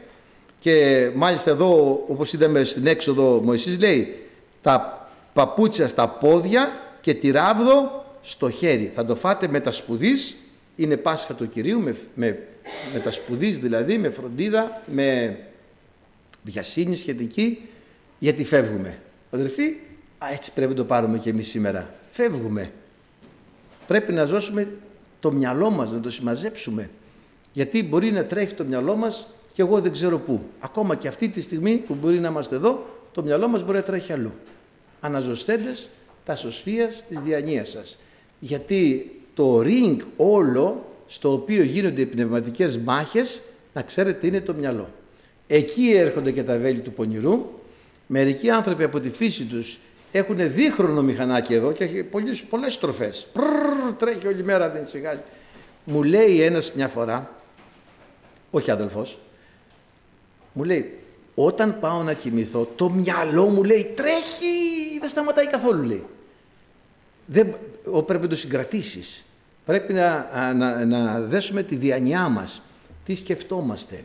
Και μάλιστα εδώ όπως είδαμε στην έξοδο Μωυσής λέει τα παπούτσια στα πόδια και τη ράβδο στο χέρι. Θα το φάτε με τα σπουδής, είναι Πάσχα του Κυρίου, με, με, με τα σπουδής δηλαδή, με φροντίδα, με βιασύνη σχετική, γιατί φεύγουμε. Αδερφοί, Α, έτσι πρέπει να το πάρουμε και εμείς σήμερα. Φεύγουμε. Πρέπει να ζώσουμε το μυαλό μας, να το συμμαζέψουμε. Γιατί μπορεί να τρέχει το μυαλό μας και εγώ δεν ξέρω πού. Ακόμα και αυτή τη στιγμή που μπορεί να είμαστε εδώ, το μυαλό μας μπορεί να τρέχει αλλού. Αναζωστέντες τα σωσφίας της διανοίας σας. Γιατί το ring όλο στο οποίο γίνονται οι πνευματικές μάχες, να ξέρετε είναι το μυαλό. Εκεί έρχονται και τα βέλη του πονηρού. Μερικοί άνθρωποι από τη φύση τους έχουν δίχρονο μηχανάκι εδώ και έχει πολλές, πολλές στροφές. Πρρρρ, τρέχει όλη μέρα, δεν ξεχάσει. Μου λέει ένας μια φορά, όχι αδελφός, μου λέει, όταν πάω να κοιμηθώ, το μυαλό μου λέει τρέχει, δεν σταματάει καθόλου λέει. Δεν, πρέπει να το συγκρατήσεις. Πρέπει να, να, να δέσουμε τη διανοιά μας. Τι σκεφτόμαστε.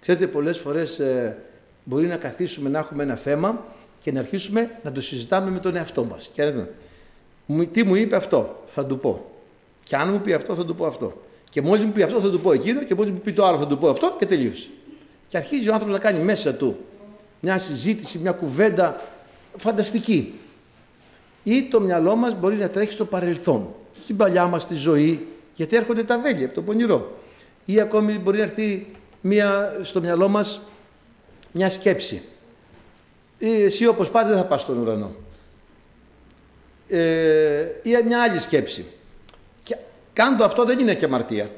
Ξέρετε, πολλές φορές ε, μπορεί να καθίσουμε να έχουμε ένα θέμα και να αρχίσουμε να το συζητάμε με τον εαυτό μας. Και τι μου είπε αυτό, θα του πω. Και αν μου πει αυτό, θα του πω αυτό. Και μόλις μου πει αυτό, θα του πω εκείνο. Και μόλις μου πει το άλλο, θα του πω αυτό και τελείωσε. Και αρχίζει ο άνθρωπος να κάνει μέσα του μια συζήτηση, μια κουβέντα φανταστική. Ή το μυαλό μας μπορεί να τρέχει στο παρελθόν, στην παλιά μας τη ζωή, γιατί έρχονται τα βέλη από το πονηρό. Ή ακόμη μπορεί να έρθει μια, στο μυαλό μας μια σκέψη ή εσύ όπως πας δεν θα πας στον ουρανό. Ε, ή μια άλλη σκέψη. Και κάντο αυτό δεν είναι και αμαρτία.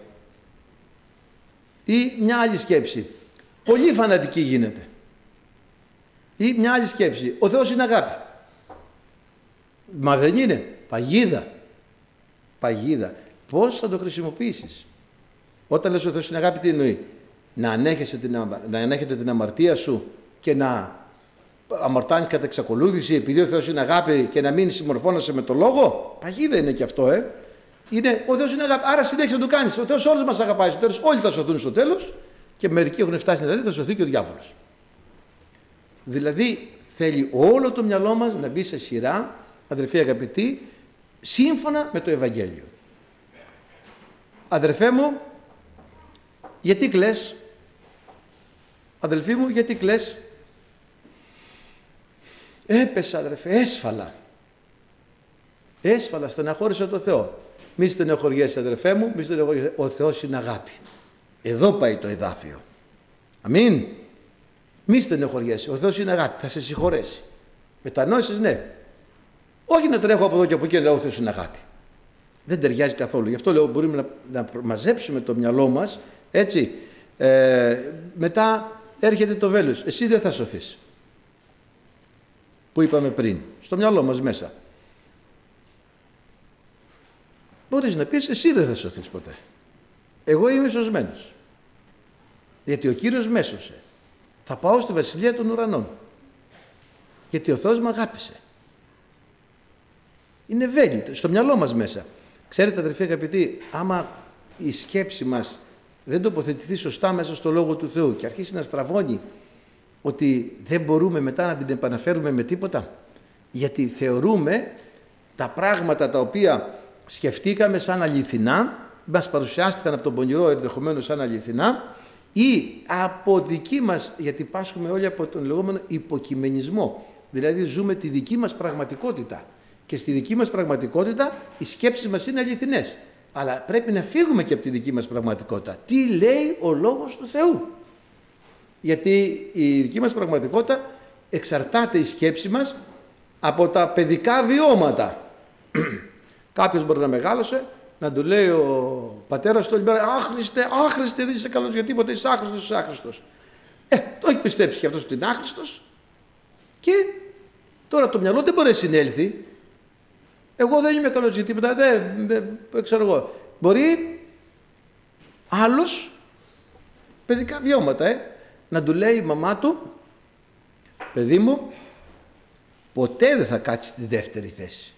Ή μια άλλη σκέψη. Πολύ φανατική γίνεται. Ή μια άλλη σκέψη. Ο Θεός είναι αγάπη. Μα δεν είναι. Παγίδα. Παγίδα. Πώς θα το χρησιμοποιήσεις; Όταν λες ο Θεός είναι αγάπη τι εννοεί; Να ανέχεσαι την, να ανέχετε την αμαρτία σου και να αμαρτάνεις κατά εξακολούθηση επειδή ο Θεός είναι αγάπη και να μην συμμορφώνεσαι με το λόγο. Παγίδα είναι και αυτό, ε. Είναι, ο Θεός είναι αγάπη. Άρα συνέχισε να το κάνεις. Ο Θεός όλους μας αγαπάει στο τέλος. Όλοι θα σωθούν στο τέλος και μερικοί έχουν φτάσει στην Ελλάδα, θα σωθεί και ο διάβολος. Δηλαδή θέλει όλο το μυαλό μας να μπει σε σειρά, αδερφοί αγαπητοί, σύμφωνα με το Ευαγγέλιο. Αδερφέ μου, Γιατί κλαις, αδελφοί μου, γιατί κλαις; Έπεσα αδερφέ, έσφαλα. Έσφαλα, στεναχώρησα το Θεό. Μη στενοχωριέσαι αδερφέ μου, μη στενοχωριέσαι. Ο Θεός είναι αγάπη. Εδώ πάει το εδάφιο. Αμήν. Μη στενοχωριέσαι. Ο Θεός είναι αγάπη. Θα σε συγχωρέσει. Μετανόησες ναι. Όχι να τρέχω από εδώ και από εκεί, λέω ο Θεός είναι αγάπη. Δεν ταιριάζει καθόλου. Γι' αυτό λέω μπορούμε να, να μαζέψουμε το μυαλό μας, έτσι. Ε, μετά έρχεται το βέλος. Εσύ δεν θα σωθείς. Που είπαμε πριν. Στο μυαλό μας μέσα. Μπορείς να πεις εσύ δεν θα σωθείς ποτέ. Εγώ είμαι σωσμένος. Γιατί ο Κύριος με έσωσε. Θα πάω στη Βασιλεία των Ουρανών. Γιατί ο Θεός με αγάπησε. Είναι ευέλικτο, στο μυαλό μας μέσα. Ξέρετε αδερφοί αγαπητοί, άμα η σκέψη μας δεν τοποθετηθεί σωστά μέσα στο Λόγο του Θεού και αρχίσει να στραβώνει ότι δεν μπορούμε μετά να την επαναφέρουμε με τίποτα γιατί θεωρούμε τα πράγματα τα οποία σκεφτήκαμε σαν αληθινά μας παρουσιάστηκαν από τον πονηρό ενδεχομένως σαν αληθινά ή από δική μας, γιατί πάσχουμε όλοι από τον λεγόμενο υποκειμενισμό. Δηλαδή ζούμε τη δική μας πραγματικότητα. Και στη δική μας πραγματικότητα οι σκέψεις μας είναι αληθινές. Αλλά πρέπει να φύγουμε και από τη δική μας πραγματικότητα. Τι λέει ο Λόγος του Θεού; Γιατί η δική μας πραγματικότητα εξαρτάται η σκέψη μας από τα παιδικά βιώματα. (clears throat) Κάποιος μπορεί να μεγάλωσε, να του λέει ο πατέρας του όλη μέρα «Άχρηστε, άχρηστε, δεν είσαι καλός για τίποτα, είσαι άχρηστος, είσαι άχρηστος». Ε, το έχει πιστέψει και αυτός ότι είναι άχρηστος και τώρα το μυαλό δεν μπορεί να συνέλθει εγώ δεν είμαι καλός για τίποτα, δεν, δεν ξέρω εγώ. Μπορεί άλλος παιδικά βιώματα, ε, να του λέει η μαμά του, παιδί μου, ποτέ δεν θα κάτσεις στη δεύτερη θέση.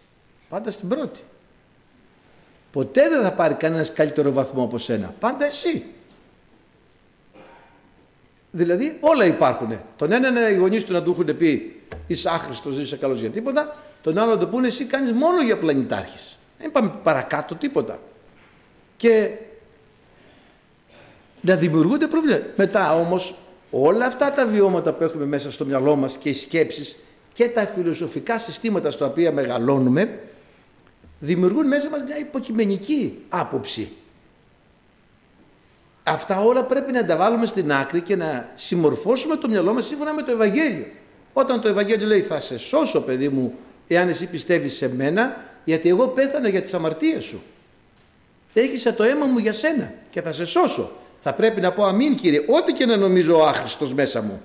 Πάντα στην πρώτη. Ποτέ δεν θα πάρει κανένας καλύτερο βαθμό από σένα. Πάντα εσύ. Δηλαδή όλα υπάρχουν. Τον έναν οι γονείς του να του έχουν πει είσαι άχρηστος, δεν είσαι καλός για τίποτα. Τον άλλο να το πούνε εσύ κάνεις μόνο για πλανητάρχης. Δεν πάμε παρακάτω τίποτα. Και να δημιουργούνται προβλήματα. Μετά όμως όλα αυτά τα βιώματα που έχουμε μέσα στο μυαλό μας και οι σκέψεις και τα φιλοσοφικά συστήματα στα οποία μεγαλώνουμε δημιουργούν μέσα μας μια υποκειμενική άποψη. Αυτά όλα πρέπει να τα βάλουμε στην άκρη και να συμμορφώσουμε το μυαλό μας σύμφωνα με το Ευαγγέλιο. Όταν το Ευαγγέλιο λέει θα σε σώσω παιδί μου εάν εσύ πιστεύεις σε μένα, γιατί εγώ πέθανα για τις αμαρτίες σου. Έχισα το αίμα μου για σένα και θα σε σώσω. Θα πρέπει να πω αμήν κύριε, ό,τι και να νομίζω ο άχρηστος μέσα μου.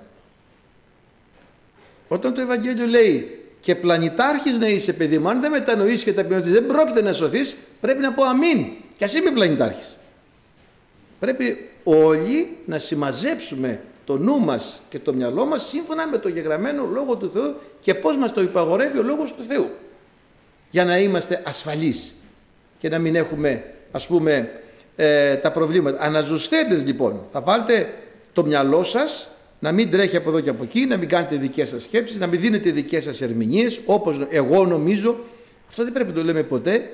Όταν το Ευαγγέλιο λέει και πλανητάρχης να είσαι παιδί μου, αν δεν μετανοήσεις και ταπεινώσεις δεν πρόκειται να σωθείς, πρέπει να πω αμήν. Και ας είμαι πλανητάρχης. Πρέπει όλοι να συμμαζέψουμε το νου μας και το μυαλό μας σύμφωνα με το γεγραμμένο Λόγο του Θεού και πώς μας το υπαγορεύει ο Λόγος του Θεού για να είμαστε ασφαλείς και να μην έχουμε ας πούμε ε, τα προβλήματα. Αναζωσθέντες λοιπόν, θα βάλετε το μυαλό σας να μην τρέχει από εδώ και από εκεί, να μην κάνετε δικές σας σκέψεις, να μην δίνετε δικές σας ερμηνείες όπως εγώ νομίζω. Αυτό δεν πρέπει να το λέμε ποτέ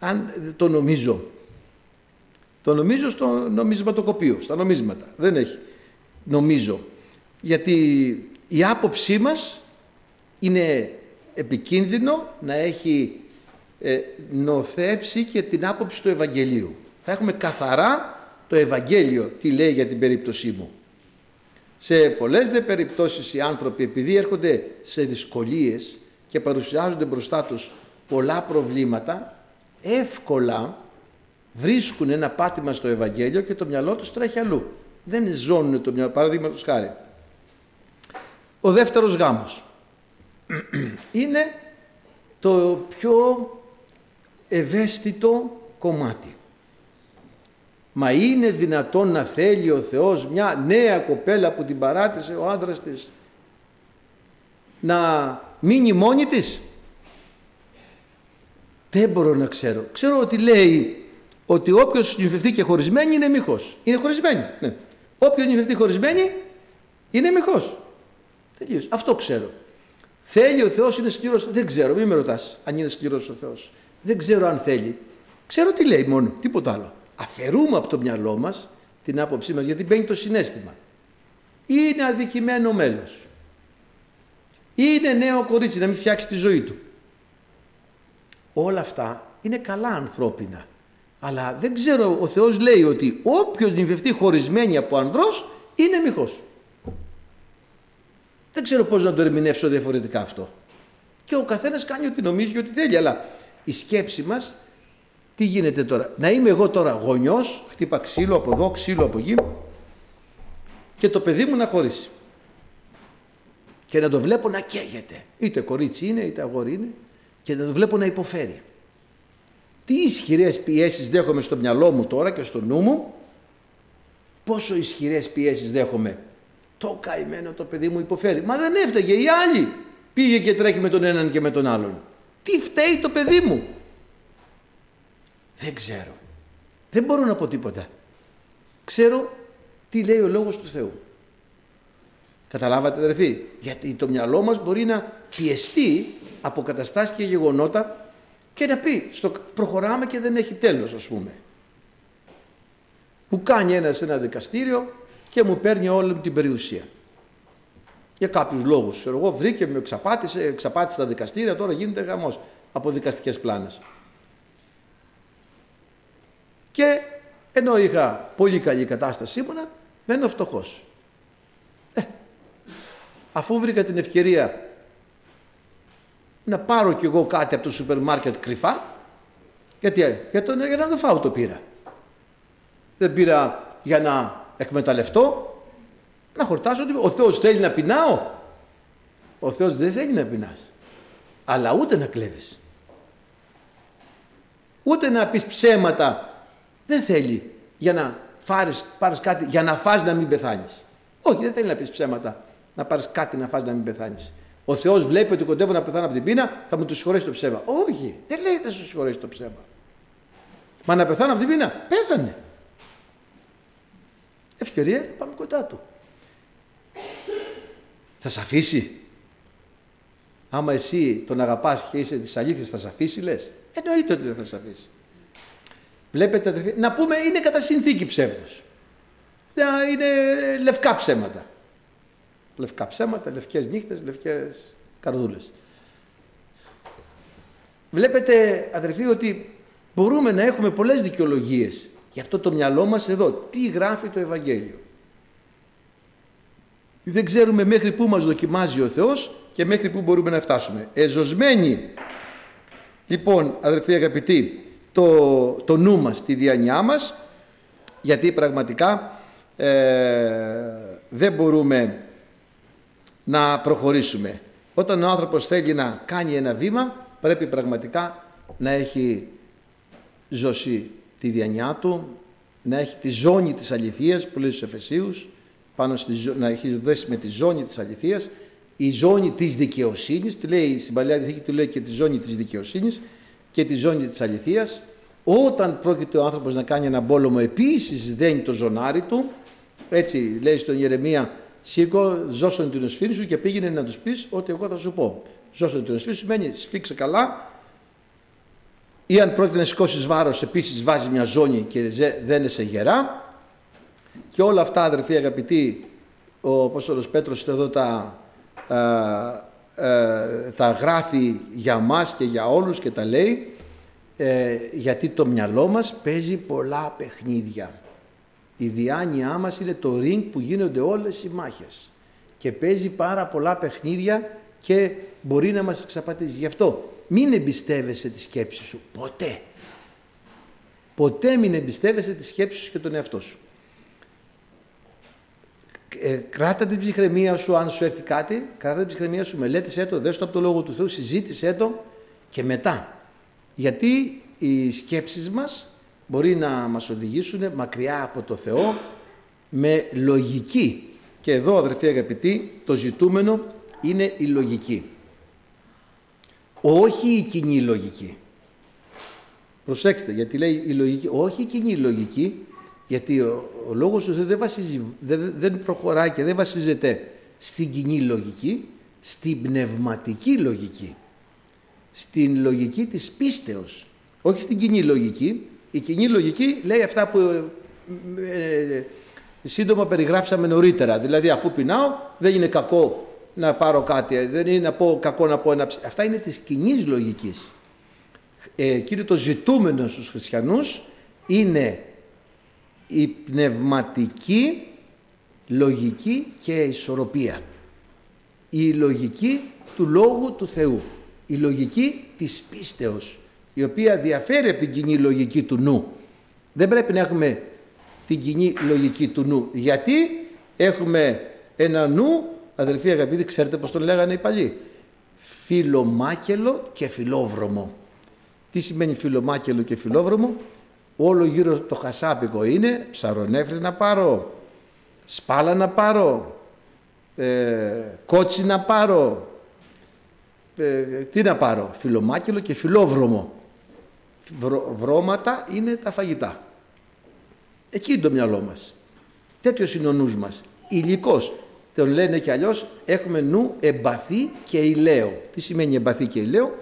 αν το νομίζω. Το νομίζω στο νομισματοκοπείο, στα νομίσματα. Δεν έχει νομίζω. Γιατί η άποψή μας είναι επικίνδυνο να έχει ε, νοθέψει και την άποψη του Ευαγγελίου. Θα έχουμε καθαρά το Ευαγγέλιο τι λέει για την περίπτωσή μου. Σε πολλές δε περιπτώσεις οι άνθρωποι επειδή έρχονται σε δυσκολίες και παρουσιάζονται μπροστά τους πολλά προβλήματα εύκολα βρίσκουν ένα πάτημα στο Ευαγγέλιο και το μυαλό τους τρέχει αλλού δεν ζώνουν το μυαλό. Παραδείγματος χάρη. Ο δεύτερος γάμος (clears throat) είναι το πιο ευαίσθητο κομμάτι. Μα είναι δυνατόν να θέλει ο Θεός μια νέα κοπέλα που την παράτησε ο άντρας της να μείνει μόνη της; Δεν μπορώ να ξέρω. Ξέρω ότι λέει ότι όποιος νυφευτεί και χωρισμένη είναι μήχος. Είναι χωρισμένη. Ναι. Όποιος νυφευτεί χωρισμένη είναι μυχός. Τελείως. Αυτό ξέρω. Θέλει ο Θεός είναι σκληρός. Δεν ξέρω. Μην με ρωτάς αν είναι σκληρός ο Θεός. Δεν ξέρω αν θέλει. Ξέρω τι λέει μόνο. Τίποτα άλλο. Αφαιρούμε από το μυαλό μας την άποψή μας, γιατί μπαίνει το συνέστημα. Είναι αδικημένο μέλος. Είναι νέο κορίτσι να μην φτιάξει τη ζωή του. Όλα αυτά είναι καλά ανθρώπινα. Αλλά δεν ξέρω, ο Θεός λέει ότι όποιος νυμφευτεί χωρισμένη από ανδρός είναι μυχός. Δεν ξέρω πώς να το ερμηνεύσω διαφορετικά αυτό. Και ο καθένας κάνει ό,τι νομίζει και ό,τι θέλει. Αλλά η σκέψη μας, τι γίνεται τώρα; Να είμαι εγώ τώρα γονιός, χτύπα ξύλο από εδώ, ξύλο από εκεί και το παιδί μου να χωρίσει. Και να το βλέπω να καίγεται. Είτε κορίτσι είναι, είτε αγόρι είναι. Και να το βλέπω να υποφέρει. Τι ισχυρές πιέσεις δέχομαι στο μυαλό μου τώρα και στο νου μου; Πόσο ισχυρές πιέσεις δέχομαι; Το καημένο το παιδί μου υποφέρει. Μα δεν έφταγε, η άλλη πήγε και τρέχει με τον έναν και με τον άλλον. Τι φταίει το παιδί μου; Δεν ξέρω. Δεν μπορώ να πω τίποτα. Ξέρω τι λέει ο Λόγος του Θεού. Καταλάβατε αδερφοί; Γιατί το μυαλό μας μπορεί να πιεστεί από καταστάσεις και γεγονότα και να πει στο προχωράμε και δεν έχει τέλος ας πούμε. Μου κάνει ένας σε ένα δικαστήριο και μου παίρνει όλη μου την περιουσία. Για κάποιους λόγους. Ξέρω εγώ, βρήκε, με εξαπάτησε, εξαπάτησε τα δικαστήρια, τώρα γίνεται γαμός από δικαστικές πλάνες. Και ενώ είχα πολύ καλή κατάσταση ήμουνα, μένω φτωχός. Ε, αφού βρήκα την ευκαιρία να πάρω κι εγώ κάτι από το σούπερ μάρκετ κρυφά, γιατί για, το, για να το φάω το πήρα. Δεν πήρα για να εκμεταλλευτώ, να χορτάσω. Ο Θεός θέλει να πεινάω. Ο Θεός δεν θέλει να πεινάς. Αλλά ούτε να κλέβεις. Ούτε να πεις ψέματα. Δεν θέλει για να φάρεις, πάρεις κάτι, για να φας να μην πεθάνεις. Όχι, δεν θέλει να πεις ψέματα. Να πάρεις κάτι να φας να μην πεθάνεις. Ο Θεός βλέπει ότι κοντεύω να πεθάνω από την πείνα, θα μου το συγχωρέσει το ψέμα. Όχι, δεν λέει θα σου συγχωρέσει το ψέμα. Μα να πεθάνω από την πείνα, πέθανε. Ευκαιρία να πάμε κοντά του. Θα σε αφήσει. Άμα εσύ τον αγαπάς και είσαι της αλήθειας θα σε αφήσει λες. Εννοείται ότι δεν θα σε αφήσει. Βλέπετε να πούμε είναι κατά συνθήκη ψεύδος. Είναι λευκά ψέματα. Λευκά ψέματα, λευκές νύχτες, λευκές καρδούλες. Βλέπετε αδερφοί ότι μπορούμε να έχουμε πολλές δικαιολογίες Γι' αυτό το μυαλό μας εδώ, τι γράφει το Ευαγγέλιο; Δεν ξέρουμε μέχρι πού μας δοκιμάζει ο Θεός και μέχρι πού μπορούμε να φτάσουμε. Εζωσμένοι, λοιπόν αδερφοί αγαπητοί, το, το νου μας, τη διανιά μας, γιατί πραγματικά ε, δεν μπορούμε να προχωρήσουμε. Όταν ο άνθρωπος θέλει να κάνει ένα βήμα, πρέπει πραγματικά να έχει ζωσή τη διανιά του, να έχει τη ζώνη της αληθείας που λέει στους Εφεσίους, πάνω στη, να έχει δέσει με τη ζώνη της αληθείας, η ζώνη της δικαιοσύνης, τη λέει στην Παλιά Διαθήκη, του λέει και τη ζώνη της δικαιοσύνης και τη ζώνη της αληθείας. Όταν πρόκειται ο άνθρωπος να κάνει ένα πόλεμο, επίσης δένει το ζωνάρι του, έτσι λέει στον Ιερεμία, σήκω, ζώσον την οσφήνη σου και πήγαινε να τους πεις ό,τι εγώ θα σου πω. Ζώσον την οσφήνη σου σημαίνει σφίξε καλά, ή αν πρόκειται να σηκώσεις βάρος επίσης βάζει μια ζώνη και δεν σε γερά και όλα αυτά αδερφοί αγαπητοί ο Απόστολος Πέτρος εδώ τα, ε, ε, τα γράφει για μας και για όλους και τα λέει ε, γιατί το μυαλό μας παίζει πολλά παιχνίδια. Η διάνοιά μας είναι το ring που γίνονται όλες οι μάχες και παίζει πάρα πολλά παιχνίδια και μπορεί να μας εξαπατήσει. Γι' αυτό μην εμπιστεύεσαι τη σκέψη σου. Ποτέ. Ποτέ μην εμπιστεύεσαι τη σκέψη σου και τον εαυτό σου. Ε, κράτα την ψυχραιμία σου αν σου έρθει κάτι, κράτα την ψυχραιμία σου, μελέτησέ το, δες το από το Λόγο του Θεού, συζήτησέ το και μετά. Γιατί οι σκέψεις μας μπορεί να μας οδηγήσουν μακριά από το Θεό με λογική. Και εδώ αδερφοί αγαπητοί το ζητούμενο είναι η λογική όχι η κοινή λογική. Προσέξτε, γιατί λέει η λογική, όχι η κοινή λογική, γιατί ο, ο λόγος τους δεν, βασίζει, δεν, δεν προχωράει και δεν βασίζεται στην κοινή λογική, στην πνευματική λογική, στην λογική της πίστεως, όχι στην κοινή λογική. Η κοινή λογική λέει αυτά που ε, σύντομα περιγράψαμε νωρίτερα. Δηλαδή αφού πεινάω δεν είναι κακό να πάρω κάτι, δεν είναι να πω, κακό να πω ένα ψ... Αυτά είναι της κοινής λογικής. Ε, κύριε το ζητούμενο στους χριστιανούς είναι η πνευματική λογική και ισορροπία. Η λογική του Λόγου του Θεού. Η λογική της πίστεως, η οποία διαφέρει από την κοινή λογική του νου. Δεν πρέπει να έχουμε την κοινή λογική του νου. Γιατί έχουμε ένα νου, αδελφοί αγαπητοί, ξέρετε πώς τον λέγανε οι παλιοί; Φιλομάκελο και φιλόβρομο. Τι σημαίνει φιλομάκελο και φιλόβρομο; Όλο γύρω το χασάπικο είναι ψαρονέφρι να πάρω, σπάλα να πάρω, ε, κότσι να πάρω, ε, τι να πάρω, φιλομάκελο και φιλόβρομο. βρώματα είναι τα φαγητά. Εκεί είναι το μυαλό μας. Τέτοιος είναι ο νους μας. Υλικός. Τον λένε και αλλιώς έχουμε νου εμπαθή και ηλαίο. Τι σημαίνει εμπαθή και ηλαίο;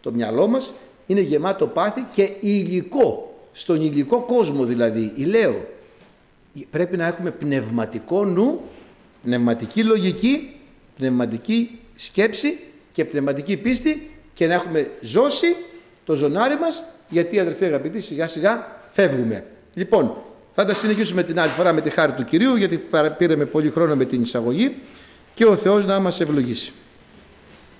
Το μυαλό μας είναι γεμάτο πάθη και υλικό. Στον υλικό κόσμο δηλαδή, ηλαίο. Πρέπει να έχουμε πνευματικό νου, πνευματική λογική, πνευματική σκέψη και πνευματική πίστη και να έχουμε ζώσει το ζωνάρι μας γιατί αδερφοί αγαπητοί σιγά σιγά φεύγουμε. Λοιπόν, θα τα συνεχίσουμε την άλλη φορά με τη χάρη του Κυρίου γιατί πήραμε πολύ χρόνο με την εισαγωγή και ο Θεός να μας ευλογήσει.